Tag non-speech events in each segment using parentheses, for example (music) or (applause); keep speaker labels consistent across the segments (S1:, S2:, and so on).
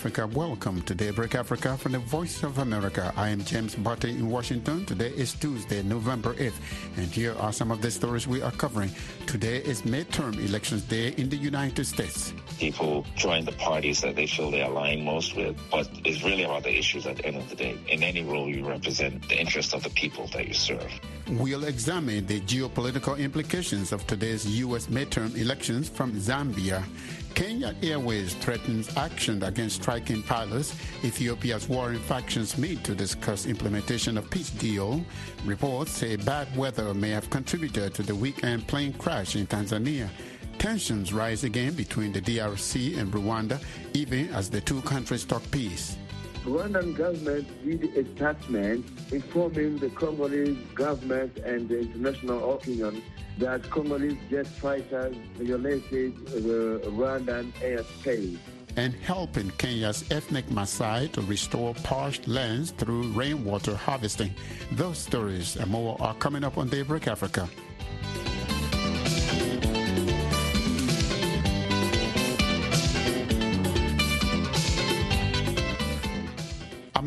S1: Africa. Welcome to Daybreak Africa from the Voice of America. I am James Butty in Washington. Today is Tuesday, November 8th, and here are some of the stories we are covering. Today is midterm elections day in the United States.
S2: People join the parties that they feel they align most with, but it's really about the issues at the end of the day. In any role, you represent the interest of the people that you serve.
S1: We'll examine the geopolitical implications of today's U.S. midterm elections from Zambia. Kenya Airways threatens action against striking pilots. Ethiopia's warring factions meet to discuss implementation of peace deal. Reports say bad weather may have contributed to the weekend plane crash in Tanzania. Tensions rise again between the DRC and Rwanda, even as the two countries talk peace.
S3: Rwandan government did a statement informing the Congolese government and the international opinion that Congolese jet fighters violated the Rwandan airspace.
S1: And helping Kenya's ethnic Maasai to restore parched lands through rainwater harvesting. Those stories and more are coming up on Daybreak Africa.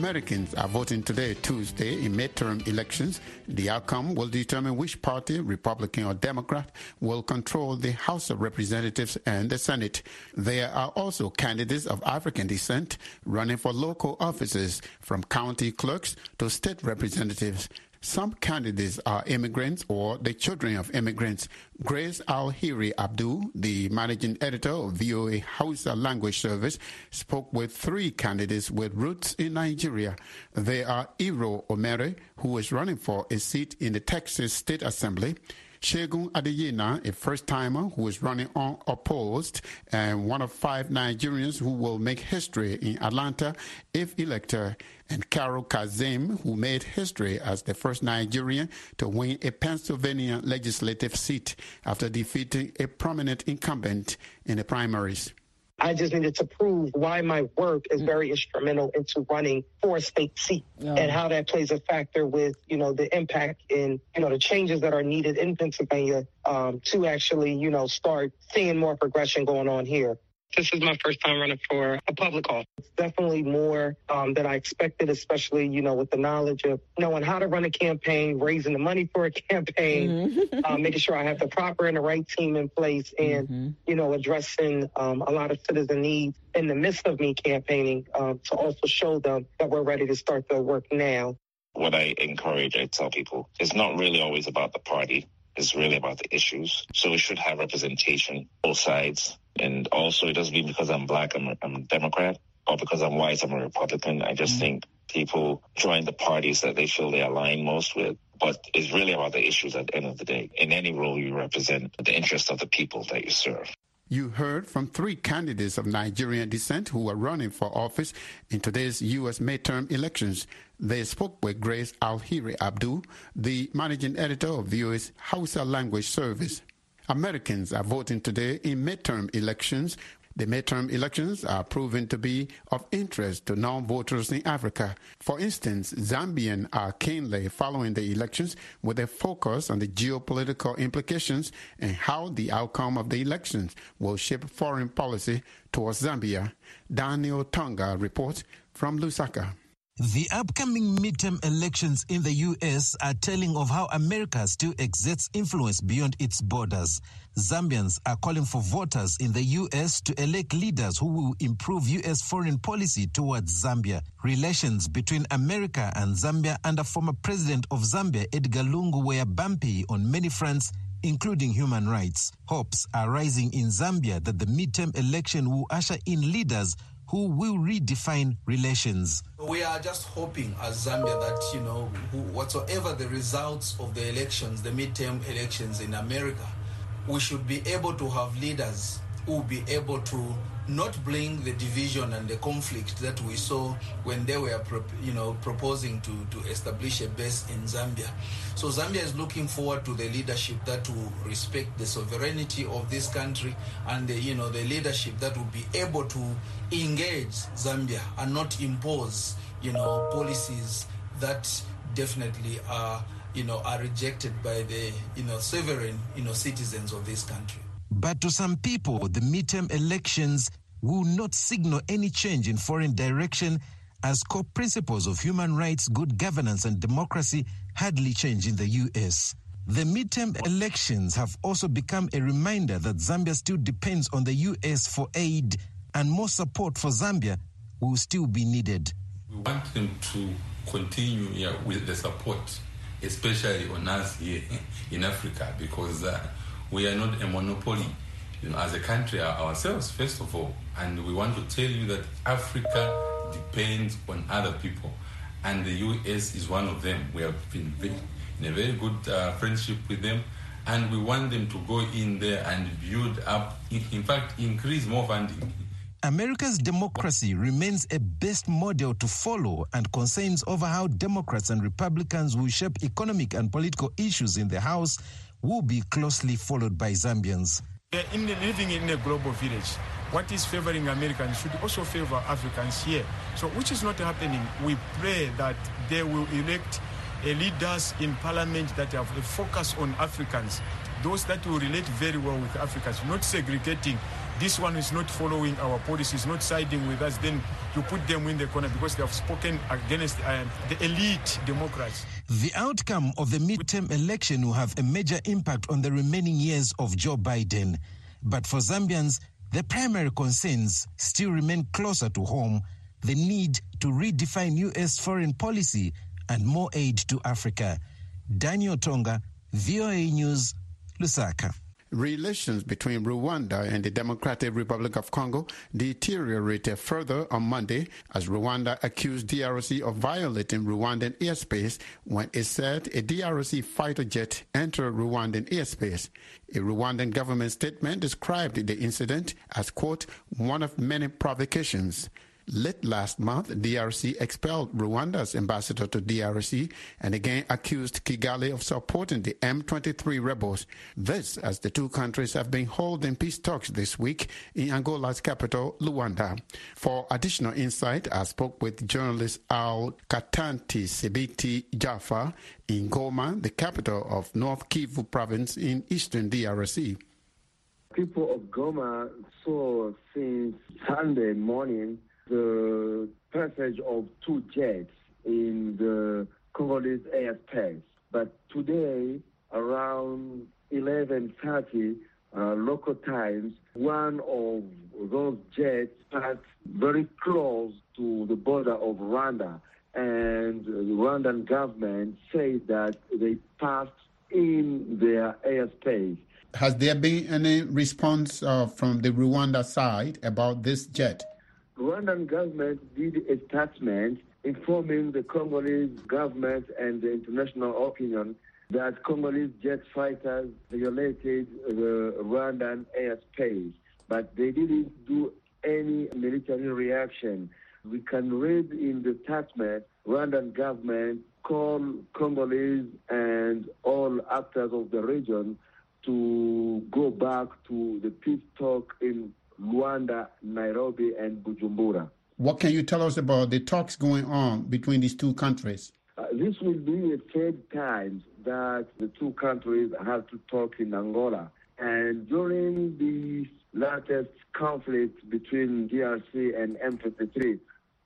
S1: Americans are voting today, Tuesday, in midterm elections. The outcome will determine which party, Republican or Democrat, will control the House of Representatives and the Senate. There are also candidates of African descent running for local offices, from county clerks to state representatives. Some candidates are immigrants or the children of immigrants. Grace Alheri Abdul, the managing editor of VOA Hausa Language Service, spoke with three candidates with roots in Nigeria. They are Iro Omere, who is running for a seat in the Texas State Assembly. Shegun Adeyina, a first-timer who is running unopposed, and one of five Nigerians who will make history in Atlanta if elected, and Carol Kazeem, who made history as the first Nigerian to win a Pennsylvania legislative seat after defeating a prominent incumbent in the primaries.
S4: I just needed to prove why my work is very instrumental into running for a state seat
S5: Yeah.
S4: and how that plays a factor with, you know, the impact in, you know, the changes that are needed in Pennsylvania um, to actually, you know, start seeing more progression going on here. This is my first time running for a public office. It's definitely more um, than I expected, especially, you know, with the knowledge of knowing how to run a campaign, raising the money for a (laughs) campaign, uh, making sure I have the proper and the right team in place, and you know, addressing um, a lot of citizen needs in the midst of me campaigning um, to also show them that we're ready to start the work now.
S2: What I encourage, I tell people, it's not really always about the party. It's really about the issues. So we should have representation, both sides. And also, it doesn't mean because I'm black, I'm a, I'm a Democrat, or because I'm white, I'm a Republican. I just mm-hmm. think people join the parties that they feel they align most with. But it's really about the issues at the end of the day. In any role, you represent the interest of the people that you serve.
S1: You heard from three candidates of Nigerian descent who are running for office in today's U.S. midterm elections. They spoke with Grace Alheri Abdul, the managing editor of the VOA's Hausa Language Service. Americans are voting today in midterm elections. The midterm elections are proven to be of interest to non-voters in Africa. For instance, Zambians are keenly following the elections with a focus on the geopolitical implications and how the outcome of the elections will shape foreign policy towards Zambia. Daniel Tonga reports from Lusaka.
S6: The upcoming midterm elections in the U.S. are telling of how America still exerts influence beyond its borders. Zambians are calling for voters in the U.S. to elect leaders who will improve U.S. foreign policy towards Zambia. Relations between America and Zambia under former president of Zambia, Edgar Lungu, were bumpy on many fronts including human rights. Hopes are rising in Zambia that the midterm election will usher in leaders who will redefine relations.
S7: We are just hoping as Zambia that, you know, whatsoever the results of the elections, the midterm elections in America, we should be able to have leaders who will be able to not bring the division and the conflict that we saw when they were, you know, proposing to, to establish a base in Zambia. So Zambia is looking forward to the leadership that will respect the sovereignty of this country and the, you know, the leadership that will be able to engage Zambia and not impose, you know, policies that definitely are, you know, are rejected by the, you know, sovereign, you know, citizens of this country.
S6: But to some people, the midterm elections will not signal any change in foreign direction as core principles of human rights, good governance, and democracy hardly change in the U.S. The midterm elections have also become a reminder that Zambia still depends on the U.S. for aid, and more support for Zambia will still be needed.
S5: We want them to continue yeah, with the support, especially on us here (laughs) in Africa, because uh, we are not a monopoly you know, as a country ourselves, first of all. And we want to tell you that Africa depends on other people, and the U.S. is one of them. We have been very, in a very good uh, friendship with them, and we want them to go in there and build up, in fact, increase more funding.
S6: America's democracy remains a best model to follow, and concerns over how Democrats and Republicans will shape economic and political issues in the House will be closely followed by Zambians.
S8: In living in a global village, what is favoring Americans should also favor Africans here. So, which is not happening. We pray that they will elect leaders in parliament that have a focus on Africans, those that will relate very well with Africans, not segregating. This one is not following our policies, not siding with us. Then you put them in the corner because they have spoken against uh, the elite Democrats.
S6: The outcome of the midterm election will have a major impact on the remaining years of Joe Biden. But for Zambians, the primary concerns still remain closer to home the need to redefine U.S. foreign policy and more aid to Africa. Daniel Tonga, VOA News, Lusaka.
S1: Relations between Rwanda and the Democratic Republic of Congo deteriorated further on Monday as Rwanda accused DRC of violating Rwandan airspace when it said a DRC fighter jet entered Rwandan airspace. A Rwandan government statement described the incident as, quote, one of many provocations. Late last month, DRC expelled Rwanda's ambassador to DRC and again accused Kigali of supporting the M23 rebels. This as the two countries have been holding peace talks this week in Angola's capital, Luanda. For additional insight, I spoke with journalist Al Katanti Sibiti Jaffa in Goma, the capital of North Kivu province in eastern DRC.
S3: People of Goma saw since Sunday morning the passage of two jets in the Congolese airspace. But today, around 11.30 uh, local times, one of those jets passed very close to the border of Rwanda. And the Rwandan government says that they passed in their airspace.
S1: Has there been any response uh, from the Rwanda side about this jet?
S3: Rwandan government did a statement informing the Congolese government and the international opinion that Congolese jet fighters violated the Rwandan airspace, but they didn't do any military reaction. We can read in the statement, Rwandan government call Congolese and all actors of the region to go back to the peace talk in Luanda, Nairobi, and Bujumbura.
S1: What can you tell us about the talks going on between these two countries?
S3: Uh, this will be the third time that the two countries have to talk in Angola. And during the latest conflict between DRC and M23,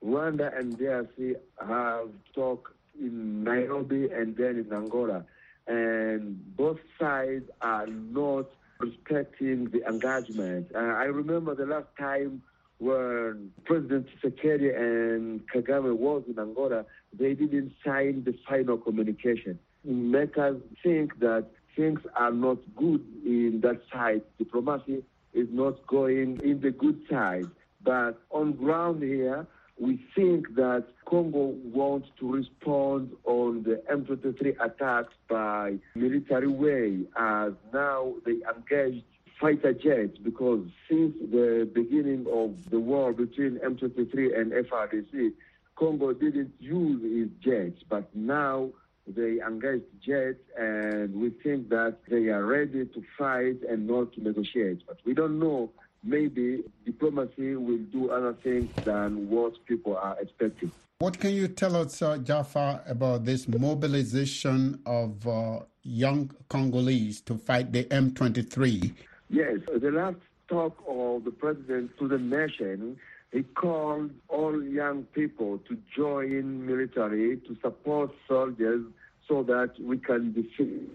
S3: Rwanda and DRC have talked in Nairobi and then in Angola. And both sides are not respecting the engagement. Uh, I remember the last time when President Tshisekedi and Kagame was in Angola, they didn't sign the final communication. Make us think that things are not good in that side. Diplomacy is not going in the good side. But on ground here, we think that Congo wants to respond on the M23 attacks by military way as now they engaged fighter jets because since the beginning of the war between M23 and FARDC, Congo didn't use its jets, but now they engaged jets and we think that they are ready to fight and not to negotiate. But we don't know maybe diplomacy will do other things than what people are expecting.
S1: What can you tell us, uh, Jaffa, about this mobilization of uh, young Congolese to fight the M23?
S3: Yes, the last talk of the president to the nation, he called all young people to join military to support soldiers so that we can defeat.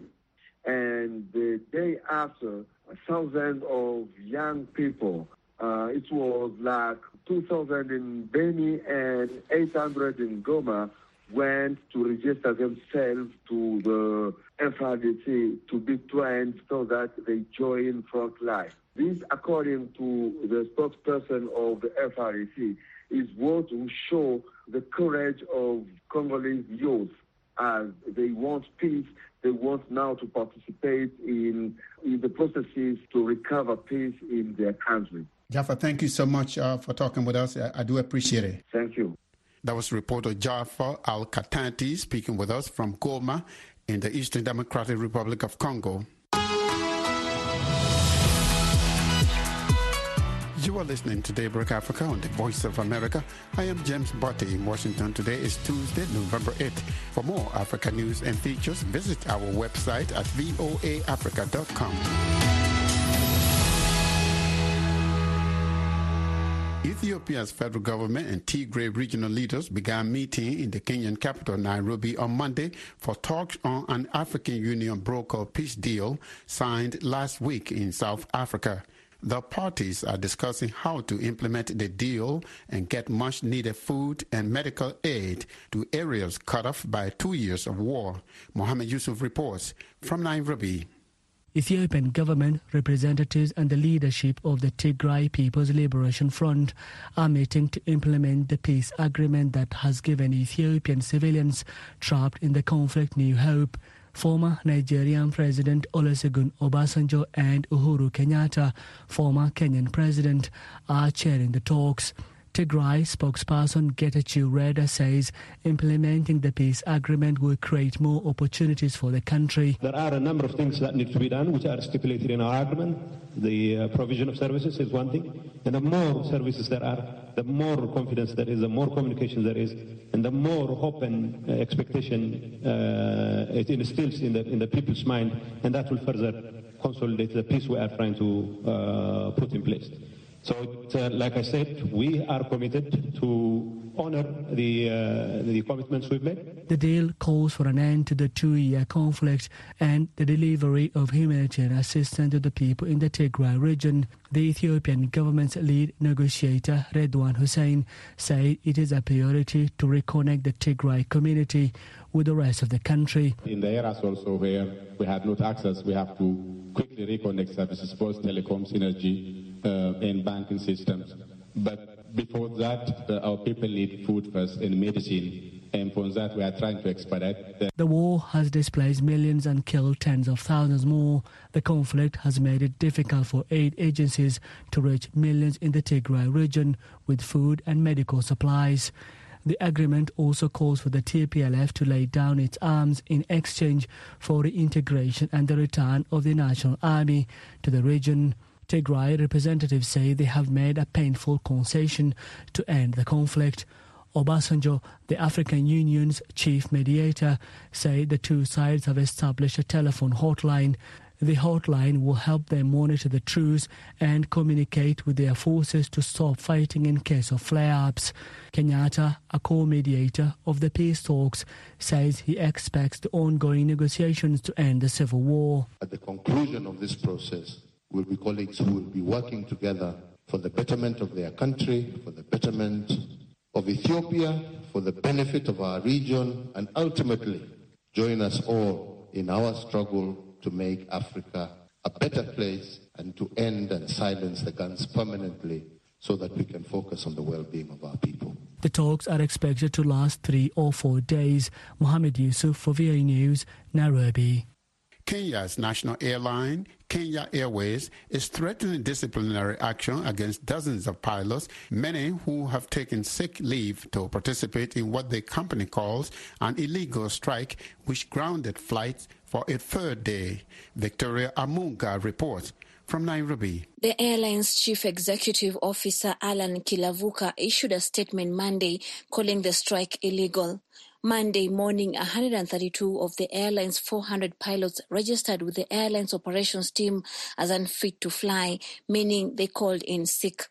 S3: And the day after, thousands of young people, uh, it was like 2,000 in Beni and 800 in Goma, went to register themselves to the FARDC to be trained so that they join front line. This, according to the spokesperson of the FARDC, is what will show the courage of Congolese youth as they want peace. They want now to participate in, in the processes to recover peace in their country.
S1: Jaffa, thank you so much uh, for talking with us. I, I do appreciate it.
S3: Thank you.
S1: That was reporter Jaffa Al Katanti speaking with us from Goma in the Eastern Democratic Republic of Congo. You are listening to Daybreak Africa on the Voice of America. I am James Butty in Washington. Today is Tuesday, November 8th. For more Africa news and features, visit our website at voaafrica.com. Ethiopia's federal government and Tigray regional leaders began meeting in the Kenyan capital Nairobi on Monday for talks on an African Union broker peace deal signed last week in South Africa. The parties are discussing how to implement the deal and get much needed food and medical aid to areas cut off by two years of war. Mohammed Yusuf reports from Nairobi.
S9: Ethiopian government representatives and the leadership of the Tigray People's Liberation Front are meeting to implement the peace agreement that has given Ethiopian civilians trapped in the conflict new hope. Former Nigerian President Olusegun Obasanjo and Uhuru Kenyatta, former Kenyan president, are chairing the talks. Tigray spokesperson Getachew Reda says implementing the peace agreement will create more opportunities for the country.
S10: There are a number of things that need to be done which are stipulated in our agreement. The uh, provision of services is one thing. And the more services there are, the more confidence there is, the more communication there is, and the more hope and uh, expectation uh, it instills in the, in the people's mind, and that will further consolidate the peace we are trying to uh, put in place. So, uh, like I said, we are committed to honor the, uh, the commitments we've made.
S9: The deal calls for an end to the two-year conflict and the delivery of humanitarian assistance to the people in the Tigray region. The Ethiopian government's lead negotiator, Redwan Hussein, said it is a priority to reconnect the Tigray community with the rest of the country.
S11: In the areas also where we had not access, we have to quickly reconnect services, both telecoms, energy, uh, and banking systems. But before that, uh, our people need food first and medicine. And for that, we are trying to expedite. The-,
S9: the war has displaced millions and killed tens of thousands more. The conflict has made it difficult for aid agencies to reach millions in the Tigray region with food and medical supplies. The agreement also calls for the TPLF to lay down its arms in exchange for reintegration and the return of the National Army to the region. Tigray representatives say they have made a painful concession to end the conflict. Obasanjo, the African Union's chief mediator, said the two sides have established a telephone hotline. The hotline will help them monitor the truce and communicate with their forces to stop fighting in case of flare-ups. Kenyatta, a co-mediator of the peace talks, says he expects the ongoing negotiations to end the civil war.
S12: At the conclusion of this process, will be colleagues who will be working together for the betterment of their country, for the betterment of Ethiopia, for the benefit of our region, and ultimately join us all in our struggle to make Africa a better place and to end and silence the guns permanently so that we can focus on the well-being of our people.
S9: The talks are expected to last three or four days. Mohammed Yusuf for VOA News, Nairobi.
S1: Kenya's national airline, Kenya Airways, is threatening disciplinary action against dozens of pilots, many who have taken sick leave to participate in what the company calls an illegal strike, which grounded flights for a third day. Victoria Amunga reports from Nairobi.
S13: The airline's chief executive officer, Alan Kilavuka, issued a statement Monday calling the strike illegal. Monday morning, 132 of the airline's 400 pilots registered with the airline's operations team as unfit to fly, meaning they called in sick.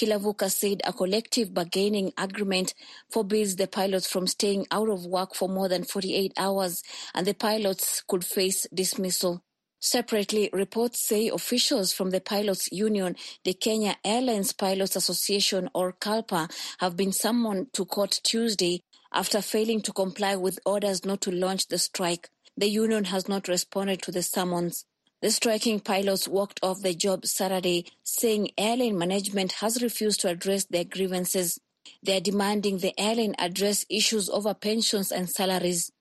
S13: Kilavuka said a collective bargaining agreement forbids the pilots from staying out of work for more than 48 hours, and the pilots could face dismissal. Separately, reports say officials from the pilots union, the Kenya Airlines Pilots Association or KALPA, have been summoned to court Tuesday after failing to comply with orders not to launch the strike. The union has not responded to the summons. The striking pilots walked off the job Saturday, saying airline management has refused to address their grievances. They are demanding the airline address issues over pensions and salaries.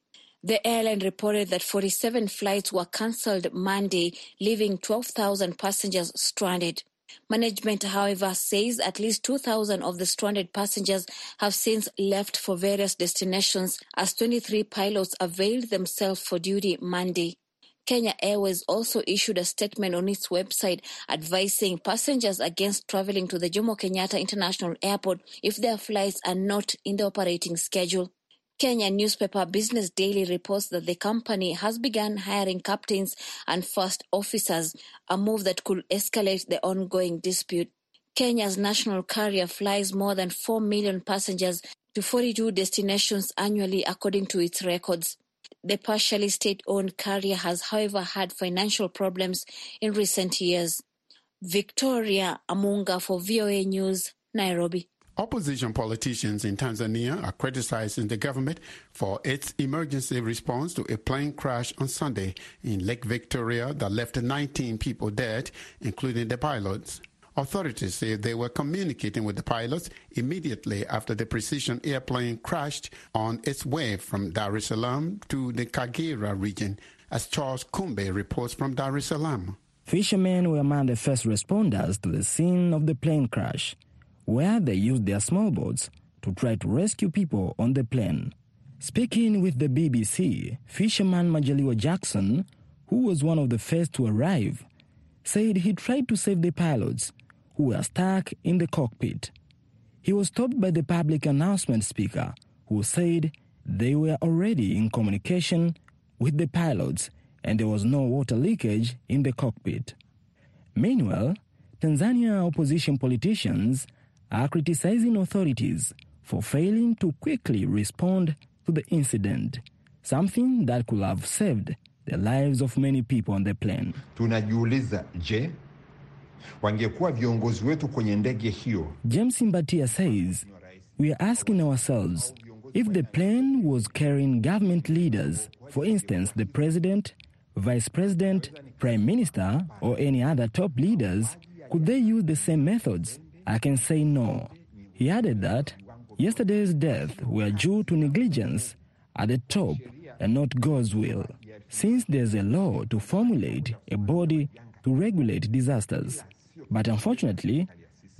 S13: The airline reported that 47 flights were cancelled Monday, leaving 12,000 passengers stranded. Management, however, says at least 2,000 of the stranded passengers have since left for various destinations as 23 pilots availed themselves for duty Monday. Kenya Airways also issued a statement on its website advising passengers against traveling to the Jomo Kenyatta International Airport if their flights are not in the operating schedule. Kenya newspaper Business Daily reports that the company has begun hiring captains and first officers, a move that could escalate the ongoing dispute. Kenya's national carrier flies more than 4 million passengers to 42 destinations annually, according to its records. The partially state-owned carrier has, however, had financial problems in recent years. Victoria Amunga for VOA News, Nairobi.
S1: Opposition politicians in Tanzania are criticizing the government for its emergency response to a plane crash on Sunday in Lake Victoria that left 19 people dead, including the pilots. Authorities say they were communicating with the pilots immediately after the Precision airplane crashed on its way from Dar es Salaam to the Kagera region, as Charles Kombe reports from Dar es Salaam.
S14: Fishermen were among the first responders to the scene of the plane crash where they used their small boats to try to rescue people on the plane. Speaking with the BBC, fisherman Majaliwa Jackson, who was one of the first to arrive, said he tried to save the pilots who were stuck in the cockpit. He was stopped by the public announcement speaker, who said they were already in communication with the pilots and there was no water leakage in the cockpit. Meanwhile, Tanzania opposition politicians are criticizing authorities for failing to quickly respond to the incident, something that could have saved the lives of many people on the plane.
S15: Tunajiuliza, je, wangekuwa viongozi wetu kwenye ndege hiyo?
S14: James Mbatia says, we are asking ourselves if the plane was carrying government leaders, for instance, the president, vice president, prime minister, or any other top leaders, could they use the same methods? I can say no. He added that yesterday's deaths were due to negligence at the top and not God's will, since there's a law to formulate a body to regulate disasters. But unfortunately,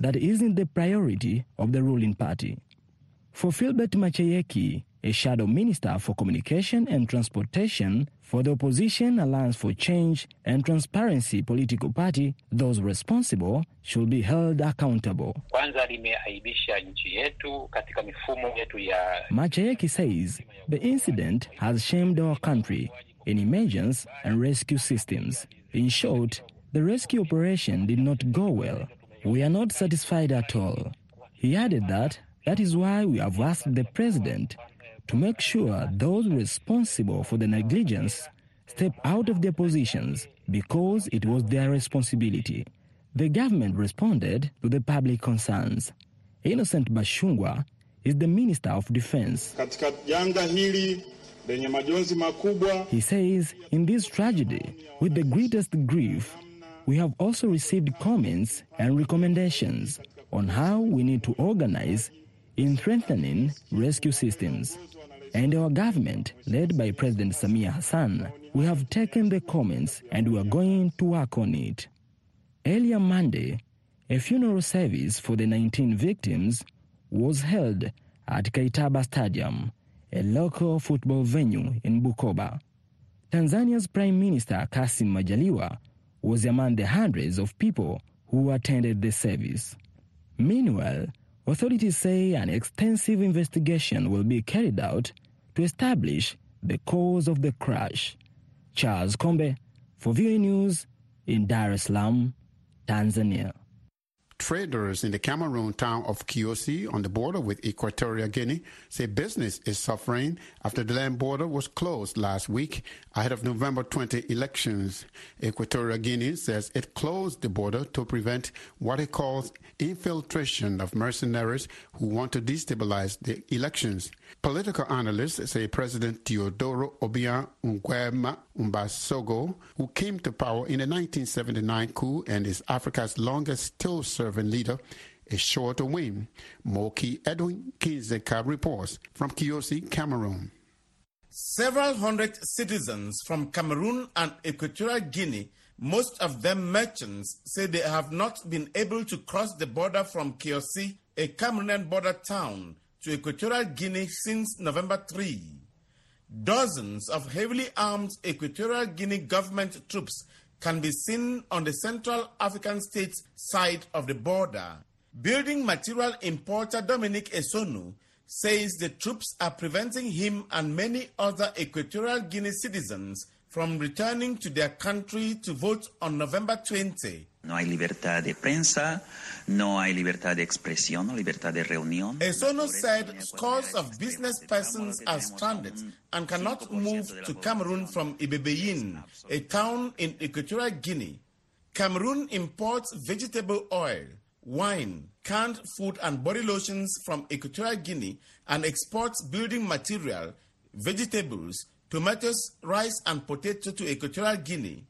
S14: that isn't the priority of the ruling party. For Philbert Machayeki, a shadow minister for communication and transportation for the opposition Alliance for Change and Transparency political party, those responsible should be held accountable.
S16: Kwanza limeaibisha nchi yetu katika mifumo yetu ya
S14: Machayeki says the incident has shamed our country in emergency and rescue systems. In short, the rescue operation did not go well. We are not satisfied at all. He added that that is why we have asked the president to make sure those responsible for the negligence step out of their positions because it was their responsibility. The government responded to the public concerns. Innocent Bashungwa is the Minister of Defense.
S17: Katika janga hili lenye majonzi makubwa,
S14: He says, in this tragedy, with the greatest grief, we have also received comments and recommendations on how we need to organize in strengthening rescue systems. And our government, led by President Samia Hassan, we have taken the comments and we are going to work on it. Earlier Monday, a funeral service for the 19 victims was held at Kaitaba Stadium, a local football venue in Bukoba. Tanzania's Prime Minister Kassim Majaliwa was among the hundreds of people who attended the service. Meanwhile, authorities say an extensive investigation will be carried out to establish the cause of the crash. Charles Kombe for VOA News in Dar es Salaam, Tanzania.
S1: Traders in the Cameroon town of Kye-Ossi on the border with Equatorial Guinea say business is suffering after the land border was closed last week ahead of November 20 elections. Equatorial Guinea says it closed the border to prevent what it calls infiltration of mercenaries who want to destabilize the elections. Political analysts say President Teodoro Obiang Nguema Mbasogo, who came to power in the 1979 coup and is Africa's longest still serving leader, is sure to win. Moki Edwin Kinzeka reports from Kye-Ossi, Cameroon.
S18: Several hundred citizens from Cameroon and Equatorial Guinea, most of them merchants, say they have not been able to cross the border from Kye-Ossi, a Cameroonian border town, to Equatorial Guinea since November 3. Dozens of heavily armed Equatorial Guinea government troops can be seen on the Central African states side of the border. Building material importer Dominic Esono says the troops are preventing him and many other Equatorial Guinea citizens from returning to their country to vote on November 20.
S19: No hay libertad de prensa, no hay libertad de expresión, no libertad de reunión.
S18: Esono said scores of business persons are stranded and cannot move to Cameroon from Ebebiyin, a town in Equatorial Guinea. Cameroon imports vegetable oil, wine, canned food and body lotions from Equatorial Guinea and exports building material, vegetables, tomatoes, rice and potato to Equatorial Guinea.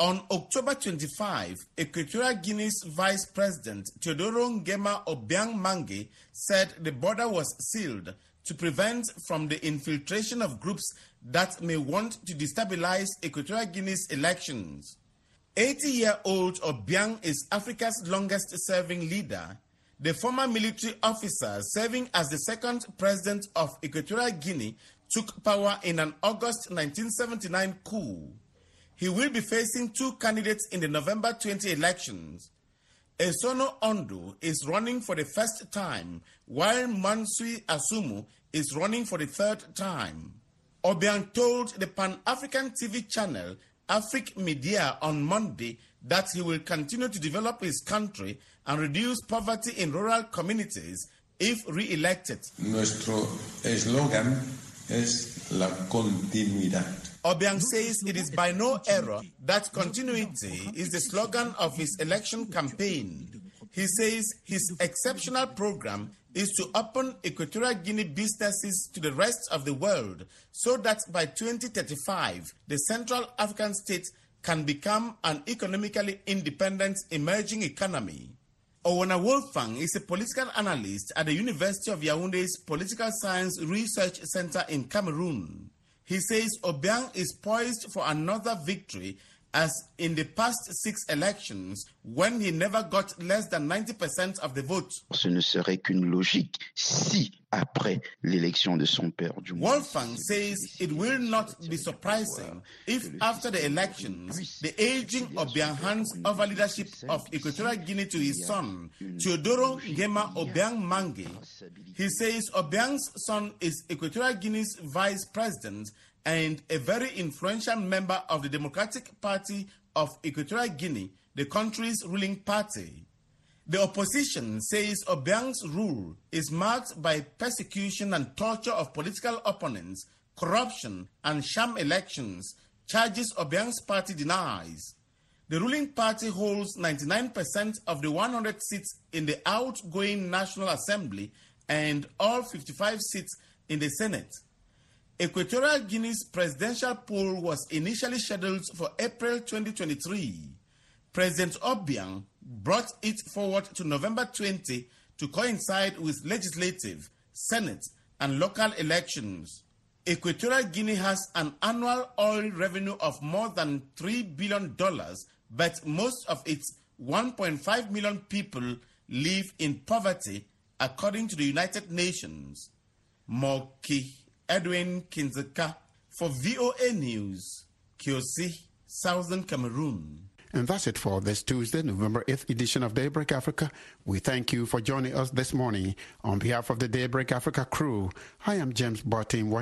S18: On October 25, Equatorial Guinea's Vice President Teodoro Nguema Obiang Mangue said the border was sealed to prevent from the infiltration of groups that may want to destabilize Equatorial Guinea's elections. 80-year-old Obiang is Africa's longest-serving leader. The former military officer serving as the second president of Equatorial Guinea took power in an August 1979 coup he will be facing two candidates in the November 20 elections. Esono Ondo is running for the first time, while Monsuy Asumu is running for the third time. Obiang told the Pan African TV channel Afrique Media on Monday that he will continue to develop his country and reduce poverty in rural communities if re elected.
S20: Nuestro eslogan es la continuidad.
S18: Obiang says it is by no error that continuity is the slogan of his election campaign. He says his exceptional program is to open Equatorial Guinea businesses to the rest of the world so that by 2035, the Central African state can become an economically independent emerging economy. Owona Wolfgang is a political analyst at the University of Yaounde's Political Science Research Center in Cameroon. He says Obiang is poised for another victory as in the past six elections when he never got less than 90% of the vote.
S21: Ce ne serait qu'une logique si après l'élection de son père du
S18: Wolfgang says it will not be surprising if after the elections the aging Obiang hands over leadership of Equatorial Guinea to his son Teodoro Nguema Obiang Mangue. He says Obiang's son is Equatorial Guinea's vice president and a very influential member of the Democratic Party of Equatorial Guinea, the country's ruling party. The opposition says Obiang's rule is marked by persecution and torture of political opponents, corruption, and sham elections, charges Obiang's party denies. The ruling party holds 99% of the 100 seats in the outgoing National Assembly and all 55 seats in the Senate. Equatorial Guinea's presidential poll was initially scheduled for April 2023. President Obiang brought it forward to November 20 to coincide with legislative, senate, and local elections. Equatorial Guinea has an annual oil revenue of more than $3 billion, but most of its 1.5 million people live in poverty, according to the United Nations. Moki Edwin Kinzeka for VOA News, Kye-Ossi, Southern Cameroon.
S1: And that's it for this Tuesday, November 8th edition of Daybreak Africa. We thank you for joining us this morning. On behalf of the Daybreak Africa crew, I am James Barton, Washington.